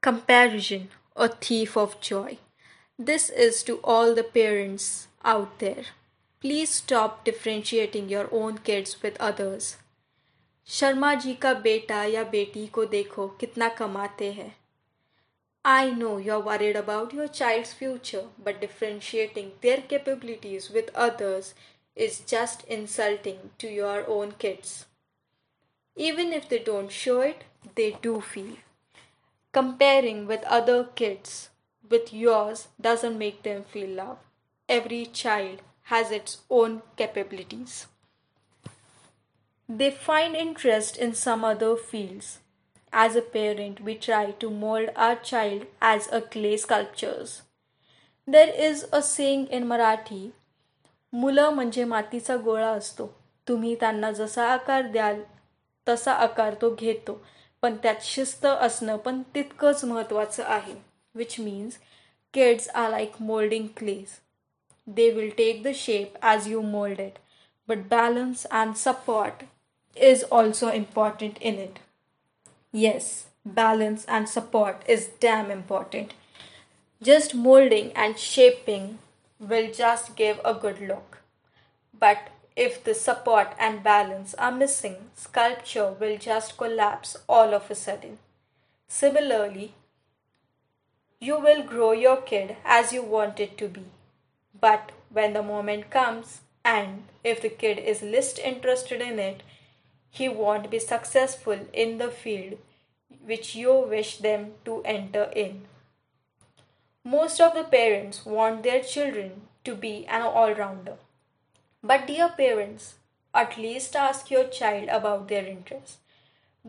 Comparison, a thief of joy. This is to all the parents out there. Please stop differentiating your own kids with others. Sharma ji का बेटा या बेटी को देखो कितना कमाते हैं I know you're worried about your child's future, but differentiating their capabilities with others is just insulting to your own kids. Even if they don't show it, they do feel. Comparing with other kids with yours doesn't make them feel love. Every child has its own capabilities. They find interest in some other fields. As a parent, we try to mold our child as a clay sculptures. There is a saying in Marathi मुलं म्हणजे मातीचा गोळा असतो तुम्ही त्यांना जसा आकार द्याल तसा आकार तो घेतो पण त्यात शिस्त असणं पण तितकंच महत्त्वाचं आहे which means kids are like moulding clays they will take the shape as you mould it but balance and support is also important in it. Yes, balance and support is damn important. Just molding and shaping will just give a good look. But if the support and balance are missing, sculpture will just collapse all of a sudden. Similarly, you will grow your kid as you want it to be. But when the moment comes, and if the kid is least interested in it, he won't be successful in the field which you wish them to enter in. Most of the parents want their children to be an all rounder. But, dear parents, at least ask your child about their interests.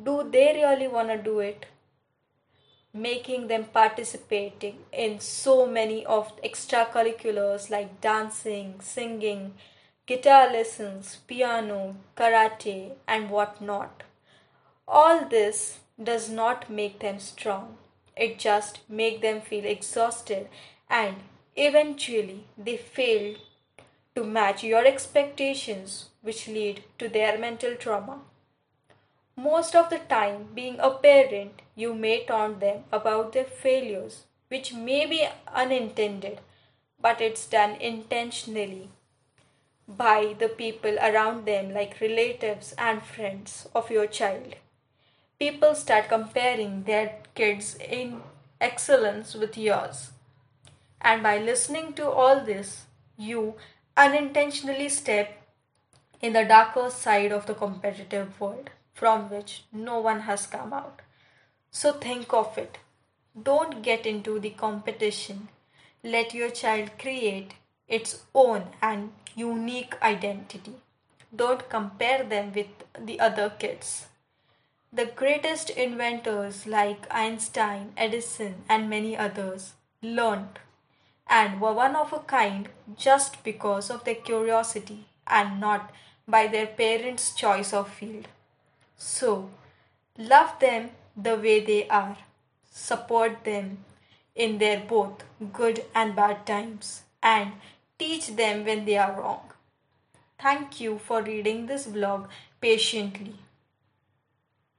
Do they really want to do it? Making them participating in so many of extracurriculars like dancing, singing, guitar lessons, piano, karate, and whatnot. All this does not make them strong. It just make them feel exhausted and eventually they fail to match your expectations which lead to their mental trauma. Most of the time being a parent you may taunt them about their failures which may be unintended but it's done intentionally by the people around them, like relatives and friends of your child. People start comparing their kids in excellence with yours. And by listening to all this, you unintentionally step in the darker side of the competitive world from which no one has come out. So think of it. Don't get into the competition. Let your child create its own and unique identity. Don't compare them with the other kids. The greatest inventors like Einstein, Edison, and many others learned and were one of a kind just because of their curiosity and not by their parents' choice of field. So, love them the way they are, support them in their both good and bad times, and teach them when they are wrong. Thank you for reading this blog patiently.